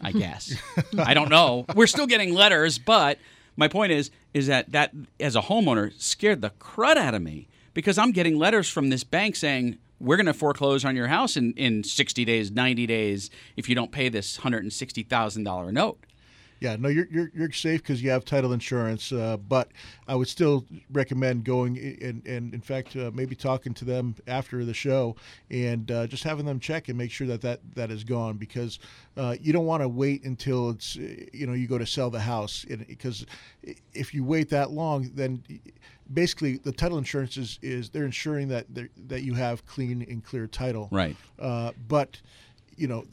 I mm-hmm. guess. I don't know. We're still getting letters, but my point is is that that as a homeowner scared the crud out of me because I'm getting letters from this bank saying we're going to foreclose on your house in, in 60 days, 90 days if you don't pay this $160,000 note. Yeah, no, you're you're, you're safe because you have title insurance. Uh, but I would still recommend going and, and in fact, uh, maybe talking to them after the show and uh, just having them check and make sure that that, that is gone because uh, you don't want to wait until it's you know you go to sell the house because if you wait that long, then basically the title insurance is, is they're ensuring that that you have clean and clear title. Right. Uh, but you know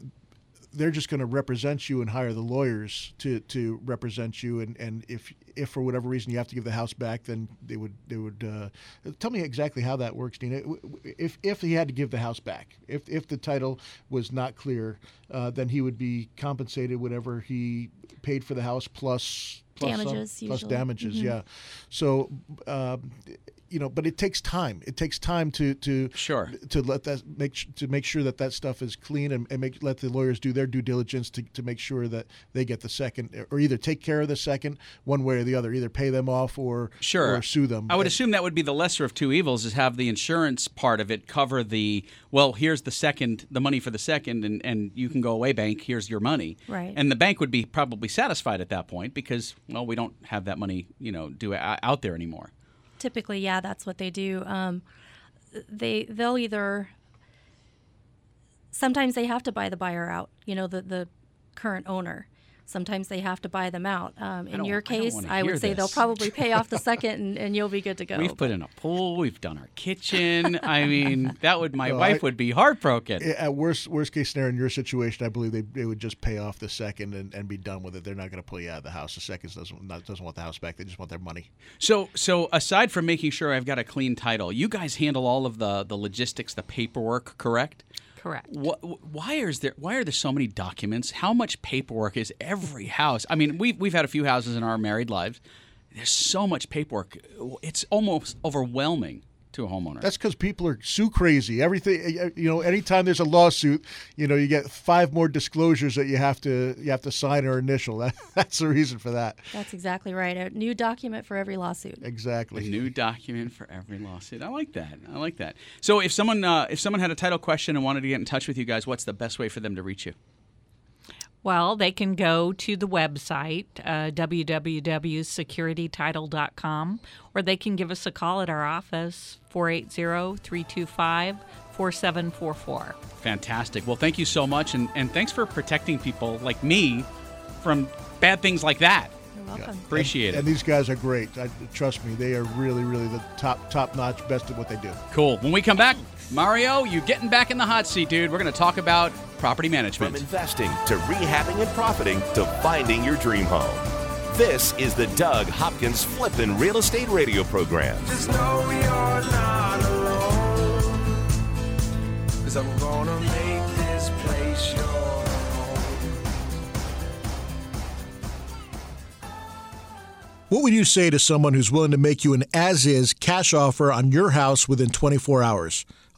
they're just going to represent you and hire the lawyers to, to represent you. And, and if if for whatever reason you have to give the house back, then they would they would uh, tell me exactly how that works, Dina. If if he had to give the house back, if if the title was not clear, uh, then he would be compensated whatever he paid for the house plus plus damages some, plus damages. Mm-hmm. Yeah. So. Uh, you know, but it takes time. It takes time to to Sure. to let that make to make sure that that stuff is clean and, and make let the lawyers do their due diligence to, to make sure that they get the second or either take care of the second one way or the other, either pay them off or Sure. or sue them. I would assume that would be the lesser of two evils is have the insurance part of it cover the well, here's the second the money for the second and, and you can go away bank, here's your money. Right. And the bank would be probably satisfied at that point because well, we don't have that money, you know, do uh, out there anymore. Typically, yeah, that's what they do. Um, they they'll either sometimes they have to buy the buyer out. You know, the the current owner. Sometimes they have to buy them out. Um, in your case, wanna I, would hear say they'll probably (laughs) pay off the second, and, and you'll be good to go. We've put in a pool, we've done our kitchen. I (laughs) mean, that would my No, wife I- would be heartbroken. At worst worst case scenario in your situation, I believe they, they would just pay off the second and, and be done with it. They're not going to pull you out of the house. The second doesn't not, doesn't want the house back. They just want their money. So, so aside from making sure I've got a clean title, you guys handle all of the the logistics, the paperwork, correct? Correct. What, why is there? Why are there so many documents? How much paperwork is every house? I mean, we've we've had a few houses in our married lives. There's so much paperwork. It's almost overwhelming to a homeowner. That's because people are sue crazy. Everything you know. Anytime there's a lawsuit, you know, you get five more disclosures that you have to you have to sign or initial. (laughs) That, that's the reason for that. That's exactly right. A new document for every lawsuit. Exactly. A new document for every lawsuit. I like that. I like that. So, if someone uh, if someone had a title question and wanted to get in touch with you guys, what's the best way for them to reach you? Well, they can go to the website, uh, www.securitytitle.com, or they can give us a call at our office, 480 325 4744. Fantastic. Well, thank you so much, and, and thanks for protecting people like me from bad things like that. You're welcome. Appreciate And it. these guys are great. I, trust me, they are really, really the top top notch, best at what they do. Cool. When we come back, Mario, you getting back in the hot seat, dude. We're going to talk about property management. From management. investing to rehabbing and profiting to finding your dream home. This is the Doug Hopkins Flippin' Real Estate Radio Program. Just know you're not alone. Cause I'm gonna make this place your home. What would you say to someone who's willing to make you an as is cash offer on your house within 24 hours?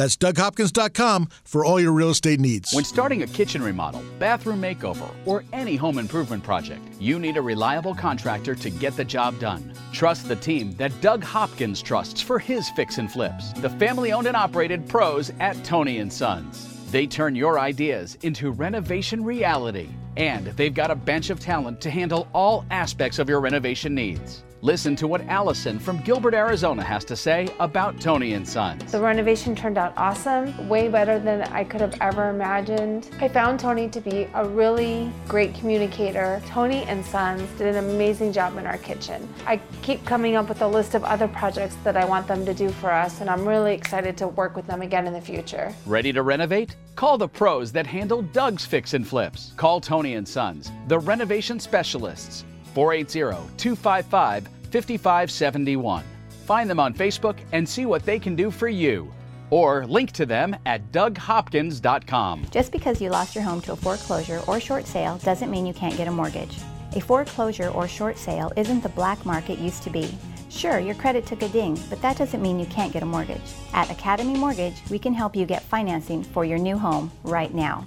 That's DougHopkins.com for all your real estate needs. When starting a kitchen remodel, bathroom makeover, or any home improvement project, you need a reliable contractor to get the job done. Trust the team that Doug Hopkins trusts for his fix and flips. The family-owned and operated pros at Tony and Sons. They turn your ideas into renovation reality, and they've got a bench of talent to handle all aspects of your renovation needs. Listen to what Allison from Gilbert, Arizona has to say about Tony and Sons. The renovation turned out awesome, way better than I could have ever imagined. I found Tony to be a really great communicator. Tony and Sons did an amazing job in our kitchen. I keep coming up with a list of other projects that I want them to do for us, and I'm really excited to work with them again in the future. Ready to renovate? Call the pros that handle Doug's fix and flips. Call Tony and Sons, the renovation specialists. 480-255-5571. Find them on Facebook and see what they can do for you. Or link to them at doughopkins.com. Just because you lost your home to a foreclosure or short sale doesn't mean you can't get a mortgage. A foreclosure or short sale isn't the black market used to be. Sure, your credit took a ding, but that doesn't mean you can't get a mortgage. At Academy Mortgage, we can help you get financing for your new home right now.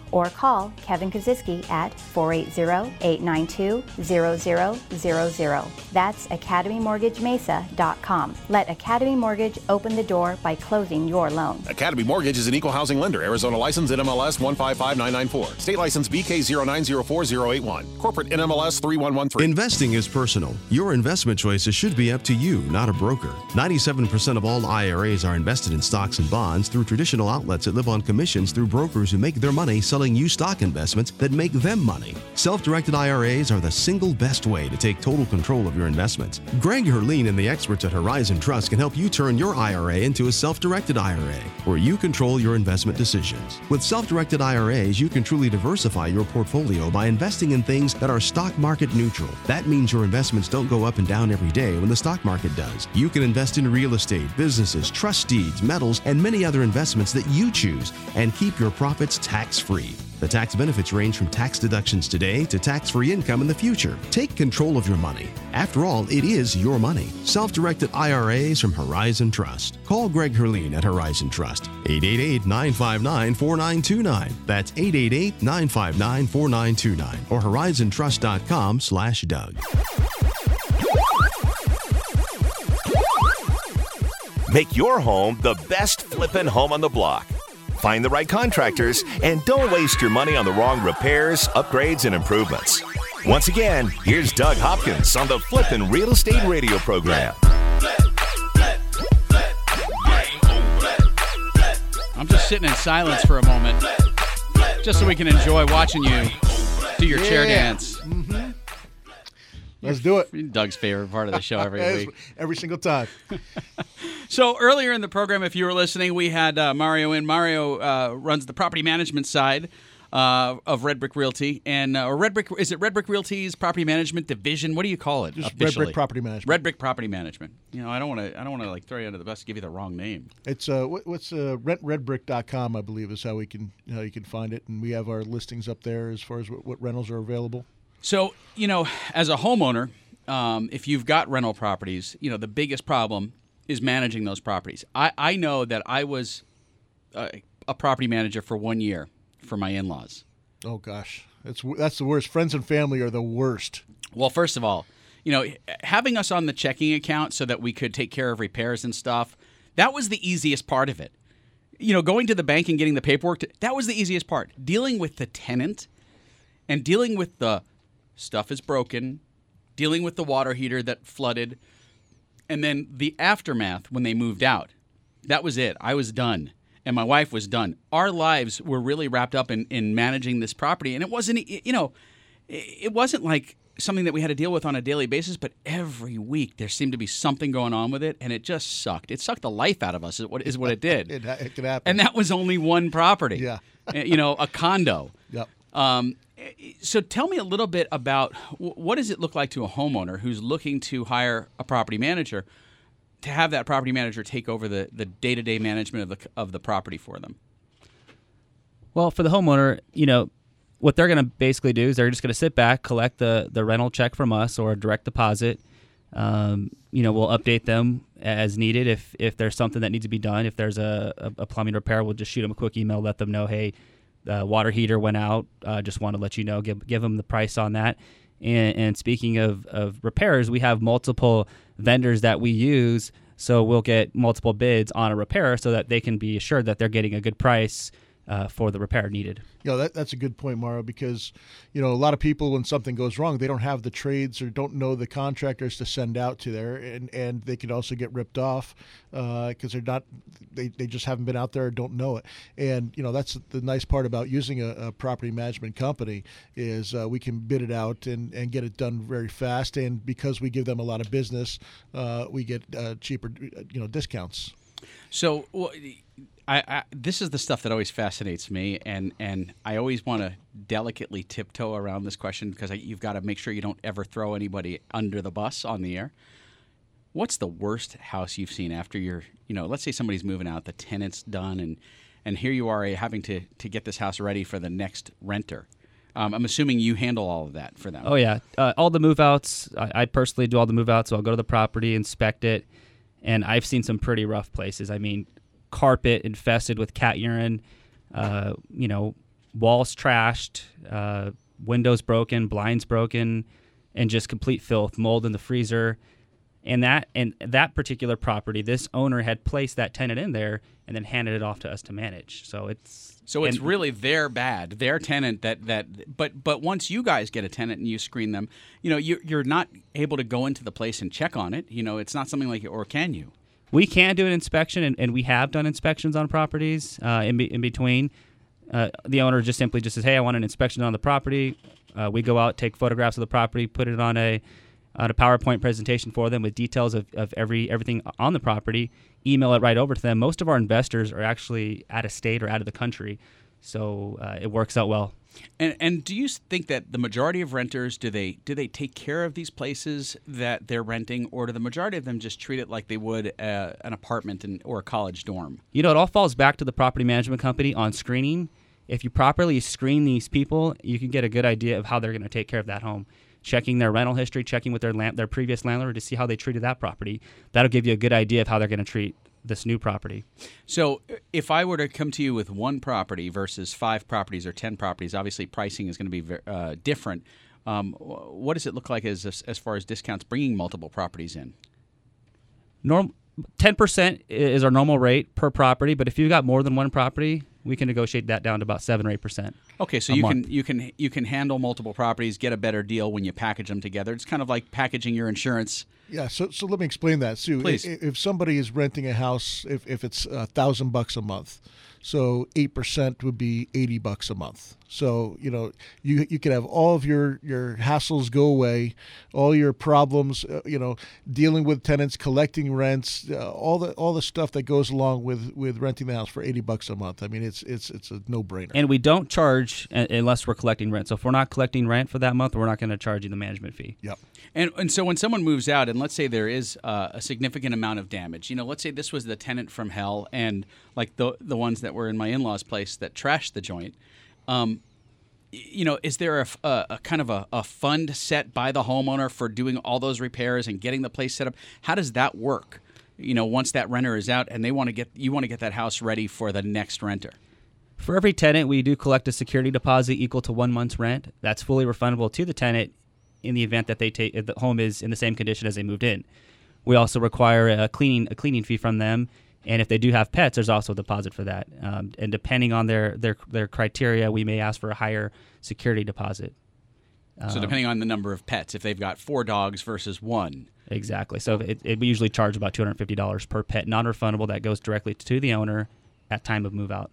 or call Kevin Kaziski at 480-892-0000. That's academymortgagemesa.com. Let Academy Mortgage open the door by closing your loan. Academy Mortgage is an equal housing lender. Arizona license NMLS 155994. State license BK0904081. Corporate NMLS 3113. Investing is personal. Your investment choices should be up to you, not a broker. 97% of all IRAs are invested in stocks and bonds through traditional outlets that live on commissions through brokers who make their money selling you stock investments that make them money. Self directed IRAs are the single best way to take total control of your investments. Greg Herlean and the experts at Horizon Trust can help you turn your IRA into a self directed IRA where you control your investment decisions. With self directed IRAs, you can truly diversify your portfolio by investing in things that are stock market neutral. That means your investments don't go up and down every day when the stock market does. You can invest in real estate, businesses, trust deeds, metals, and many other investments that you choose and keep your profits tax free. The tax benefits range from tax deductions today to tax free income in the future. Take control of your money. After all, it is your money. Self directed IRAs from Horizon Trust. Call Greg Herlean at Horizon Trust. 888 959 4929. That's 888 959 4929 or horizontrust.com slash Doug. Make your home the best flippin' home on the block. Find the right contractors and don't waste your money on the wrong repairs, upgrades, and improvements. Once again, here's Doug Hopkins on the Flippin' Real Estate Radio program. I'm just sitting in silence for a moment, just so we can enjoy watching you do your chair Yeah. dance. Let's do it. (laughs) Doug's favorite part of the show every (laughs) Every- week. every single time. (laughs) So earlier in the program, if you were listening, we had uh, Mario in. Mario uh, runs the property management side uh, of Red Brick Realty, and uh, or Red Brick is it Red Brick Realty's property management division? What do you call it? Just Red officially? Brick Property Management. Red Brick Property Management. You know, I don't want to. I don't want to like throw you under the bus, and give you the wrong name. It's uh, what, what's uh, rentredbrick.com, I believe, is how we can how you can find it, and we have our listings up there as far as what, what rentals are available. So, you know, as a homeowner, um, if you've got rental properties, you know, the biggest problem is managing those properties. I, I know that I was a, a property manager for one year for my in laws. Oh gosh, that's that's the worst. Friends and family are the worst. Well, first of all, you know, having us on the checking account so that we could take care of repairs and stuff, that was the easiest part of it. You know, going to the bank and getting the paperwork, to, that was the easiest part. Dealing with the tenant and dealing with the stuff is broken, dealing with the water heater that flooded, and then the aftermath when they moved out. That was it. I was done. And my wife was done. Our lives were really wrapped up in, in managing this property. And it wasn't, you know, it wasn't like something that we had to deal with on a daily basis, but every week there seemed to be something going on with it, and it just sucked. It sucked the life out of us. Is what is what it did. (laughs) it, it could happen. and that was only one property. Yeah. Uh, (laughs) you know, a condo. Yep. Um, so tell me a little bit about what does it look like to a homeowner who's looking to hire a property manager to have that property manager take over the, the day-to-day management of the of the property for them. Well, for the homeowner, you know, what they're going to basically do is they're just going to sit back, collect the, the rental check from us or a direct deposit. Um, you know, we'll update them as needed. If if there's something that needs to be done, if there's a, a, a plumbing repair, we'll just shoot them a quick email, let them know, hey, the water heater went out. Uh, just want to let you know, give give them the price on that. And, and speaking of, of repairs, we have multiple vendors that we use. So we'll get multiple bids on a repair so that they can be assured that they're getting a good price uh, for the repair needed. Know, that, that's a good point, Mario, because, you know, a lot of people, when something goes wrong, they don't have the trades or don't know the contractors to send out to there. And, and they could also get ripped off because they're not, they, they just haven't been out there or don't know it. And, you know, that's the nice part about using a, a property management company is uh, we can bid it out and, and get it done very fast. And because we give them a lot of business, uh, we get uh, cheaper, you know, discounts. So, well, I, I, this is the stuff that always fascinates me, and and I always want to delicately tiptoe around this question because I, you've got to make sure you don't ever throw anybody under the bus on the air. What's the worst house you've seen after you're, you know, let's say somebody's moving out, the tenant's done, and and here you are uh, having to to get this house ready for the next renter. Um, I'm assuming you handle all of that for them. Oh yeah, uh, all the move outs. I, I personally do all the move outs, so I'll go to the property, inspect it, and I've seen some pretty rough places. I mean, carpet infested with cat urine, uh, you know, walls trashed, uh, windows broken, blinds broken, and just complete filth, mold in the freezer. And that and that particular property, this owner had placed that tenant in there and then handed it off to us to manage. So it's So it's and- really their bad, their tenant that that. But but once you guys get a tenant and you screen them, you know you're you're not able to go into the place and check on it. You know, it's not something like or can you? We can do an inspection, and, and we have done inspections on properties uh, in, be, in between. Uh, the owner just simply just says, "Hey, I want an inspection on the property." Uh, we go out, take photographs of the property, put it on a on a PowerPoint presentation for them with details of, of every everything on the property. Email it right over to them. Most of our investors are actually out of state or out of the country, so uh, it works out well. And and do you think that the majority of renters do they do they take care of these places that they're renting, or do the majority of them just treat it like they would uh, an apartment in, or a college dorm? You know, it all falls back to the property management company on screening. If you properly screen these people, you can get a good idea of how they're going to take care of that home. Checking their rental history, checking with their land, their previous landlord to see how they treated that property. That'll give you a good idea of how they're going to treat this new property. So, if I were to come to you with one property versus five properties or ten properties, obviously pricing is going to be uh, different. Um, what does it look like as as far as discounts bringing multiple properties in? Norm, ten percent is our normal rate per property, but if you've got more than one property, we can negotiate that down to about seven or eight percent. Okay, so a you month. can you can you can handle multiple properties, get a better deal when you package them together. It's kind of like packaging your insurance. Yeah, so so let me explain that, Sue. I- Please. i- If somebody is renting a house, if, if it's a thousand bucks a month, so eight percent would be eighty bucks a month. So you know you you could have all of your your hassles go away, all your problems, uh, you know, dealing with tenants, collecting rents, uh, all the all the stuff that goes along with with renting the house for eighty bucks a month. I mean, it's it's it's a no brainer. And we don't charge uh, unless we're collecting rent. So if we're not collecting rent for that month, we're not going to charge you the management fee. Yep. And and so when someone moves out, and let's say there is uh, a significant amount of damage, you know, let's say this was the tenant from hell, and like the the ones that were in my in laws' place that trashed the joint. Um, you know, is there a a kind of a, a fund set by the homeowner for doing all those repairs and getting the place set up? How does that work? You know, once that renter is out and they want to get you want to get that house ready for the next renter. For every tenant, we do collect a security deposit equal to one month's rent. That's fully refundable to the tenant in the event that they take the home is in the same condition as they moved in. We also require a cleaning a cleaning fee from them, and if they do have pets, there's also a deposit for that. Um, and depending on their their their criteria, we may ask for a higher security deposit. so Um, depending on the number of pets, if they've got four dogs versus one, Exactly. So it, it, we usually charge about two hundred fifty dollars per pet, non-refundable. That goes directly to the owner at time of move out.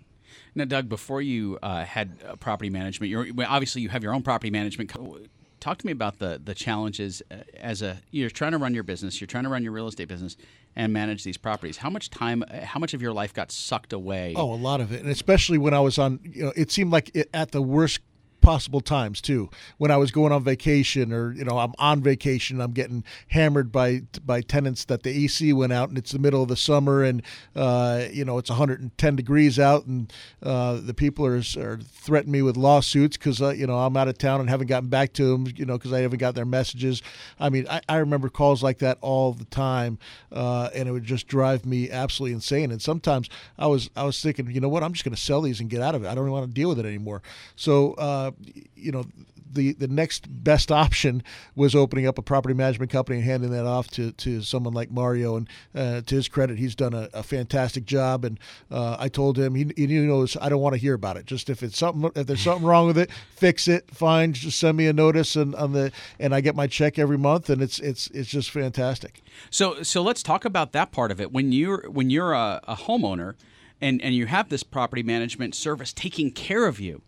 Now, Doug, before you uh, had uh, property management, you're obviously you have your own property management. co- Talk to me about the the challenges uh, as a you're trying to run your business, you're trying to run your real estate business, and manage these properties. How much time, uh, how much of your life got sucked away? Oh, a lot of it, and especially when I was on. You know, it seemed like it, at the worst possible times too. When I was going on vacation, or you know, I'm on vacation, I'm getting hammered by by tenants that the AC went out, and it's the middle of the summer, and uh, you know, it's 110 degrees out, and uh, the people are, are threatening me with lawsuits because uh, you know I'm out of town and haven't gotten back to them, you know, because I haven't got their messages. I mean, I, I remember calls like that all the time, uh, and it would just drive me absolutely insane. And sometimes I was I was thinking, you know what, I'm just going to sell these and get out of it. I don't want to deal with it anymore. So, uh, you know. The, the next best option was opening up a property management company and handing that off to, to someone like Mario. And uh, to his credit, he's done a, a fantastic job. And uh, I told him, he, he knows I don't want to hear about it. Just if it's something, if there's something wrong with it, fix it. Fine, just send me a notice and on the and I get my check every month, and it's it's it's just fantastic. So so let's talk about that part of it. When you're when you're a, a homeowner and and you have this property management service taking care of you,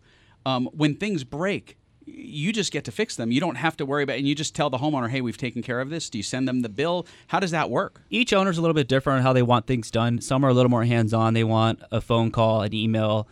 um, when things break, you just get to fix them. You don't have to worry about, it. and you just tell the homeowner, "Hey, we've taken care of this." Do you send them the bill? How does that work? Each owner's a little bit different on how they want things done. Some are a little more hands-on. They want a phone call, an email,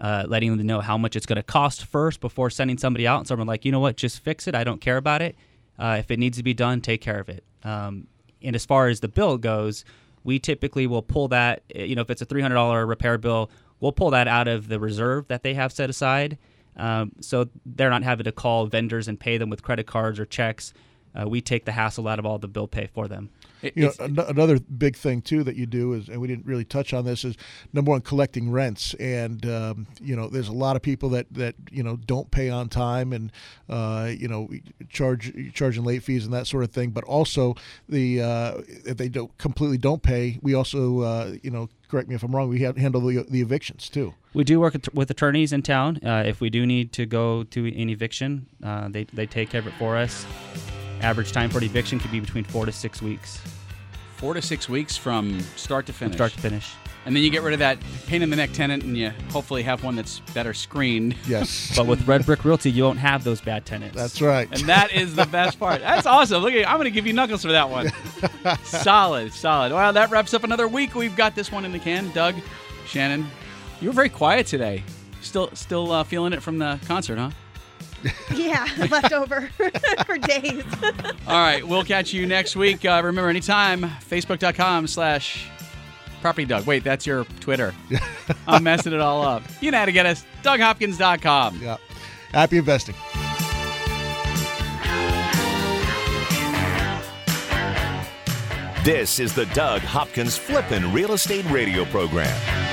uh, letting them know how much it's going to cost first before sending somebody out. And some are like, you know what, just fix it. I don't care about it. Uh, if it needs to be done, take care of it. Um, and as far as the bill goes, we typically will pull that. You know, if it's a three hundred dollar repair bill, we'll pull that out of the reserve that they have set aside. Um, so they're not having to call vendors and pay them with credit cards or checks. Uh, we take the hassle out of all the bill pay for them. You know, an- another big thing too that you do is, and we didn't really touch on this, is number one, collecting rents. And um, you know, there's a lot of people that that you know don't pay on time, and uh, you know, charge charging late fees and that sort of thing. But also, the uh, if they don't completely don't pay, we also uh, you know, correct me if I'm wrong, we have, handle the, the evictions too. We do work with attorneys in town. Uh, if we do need to go to an eviction, uh, they, they take care of it for us. Average time for an eviction could be between four to six weeks. Four to six weeks from start to finish. start to finish. And then you get rid of that pain in the neck tenant, and you hopefully have one that's better screened. Yes. (laughs) But with Red Brick Realty, you won't have those bad tenants. That's right. And that is the best part. That's awesome. Look, at, I'm going to give you knuckles for that one. (laughs) solid, solid. Well, that wraps up another week. We've got this one in the can. Doug, Shannon, you were very quiet today. Still, still uh, feeling it from the concert, huh? (laughs) yeah, left over for days. All right, we'll catch you next week. Uh, remember, anytime, facebook.com slash property Doug. Wait, that's your Twitter. (laughs) I'm messing it all up. You know how to get us. DougHopkins.com. Yeah. Happy investing. This is the Doug Hopkins Flippin' Real Estate Radio Program.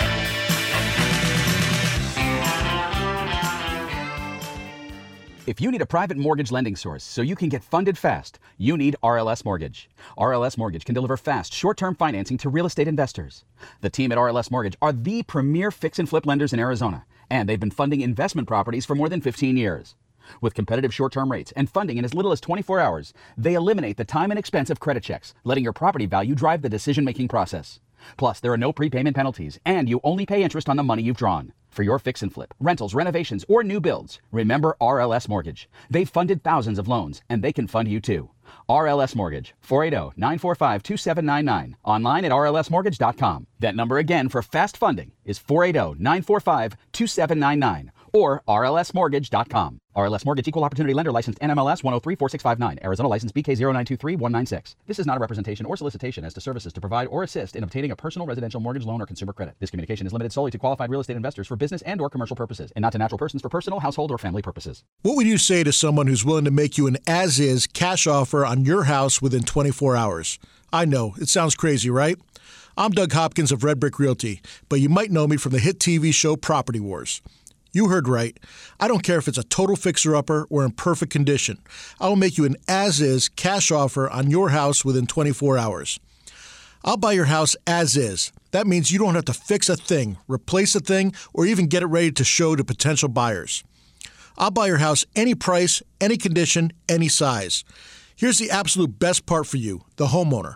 If you need a private mortgage lending source so you can get funded fast, you need RLS Mortgage. RLS Mortgage can deliver fast, short term financing to real estate investors. The team at RLS Mortgage are the premier fix and flip lenders in Arizona, and they've been funding investment properties for more than 15 years. With competitive short term rates and funding in as little as 24 hours, they eliminate the time and expense of credit checks, letting your property value drive the decision making process. Plus, there are no prepayment penalties, and you only pay interest on the money you've drawn. For your fix and flip, rentals, renovations, or new builds, remember RLS Mortgage. They've funded thousands of loans, and they can fund you too. RLS Mortgage, 480 945 2799. Online at rlsmortgage.com. That number again for fast funding is 480 945 2799 or rlsmortgage.com. RLS Mortgage Equal Opportunity Lender Licensed NMLS 1034659, Arizona License BK0923196. This is not a representation or solicitation as to services to provide or assist in obtaining a personal residential mortgage loan or consumer credit. This communication is limited solely to qualified real estate investors for business and or commercial purposes and not to natural persons for personal, household, or family purposes. What would you say to someone who's willing to make you an as is cash offer on your house within 24 hours? I know, it sounds crazy, right? I'm Doug Hopkins of Red Brick Realty, but you might know me from the hit TV show Property Wars. You heard right. I don't care if it's a total fixer upper or in perfect condition. I will make you an as is cash offer on your house within 24 hours. I'll buy your house as is. That means you don't have to fix a thing, replace a thing, or even get it ready to show to potential buyers. I'll buy your house any price, any condition, any size. Here's the absolute best part for you, the homeowner.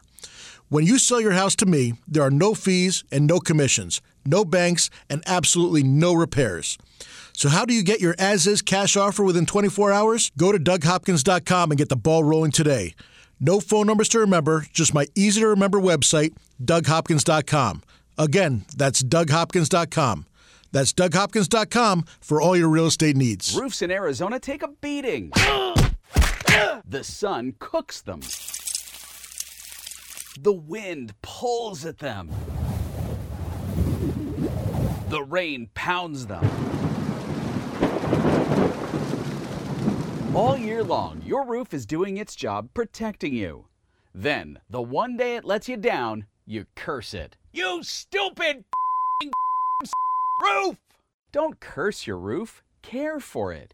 When you sell your house to me, there are no fees and no commissions, no banks, and absolutely no repairs. So, how do you get your as is cash offer within 24 hours? Go to DougHopkins.com and get the ball rolling today. No phone numbers to remember, just my easy to remember website, DougHopkins.com. Again, that's DougHopkins.com. That's DougHopkins.com for all your real estate needs. Roofs in Arizona take a beating. (gasps) the sun cooks them. The wind pulls at them. The rain pounds them. All year long, your roof is doing its job protecting you. Then, the one day it lets you down, you curse it. You stupid (laughs) roof! Don't curse your roof, care for it.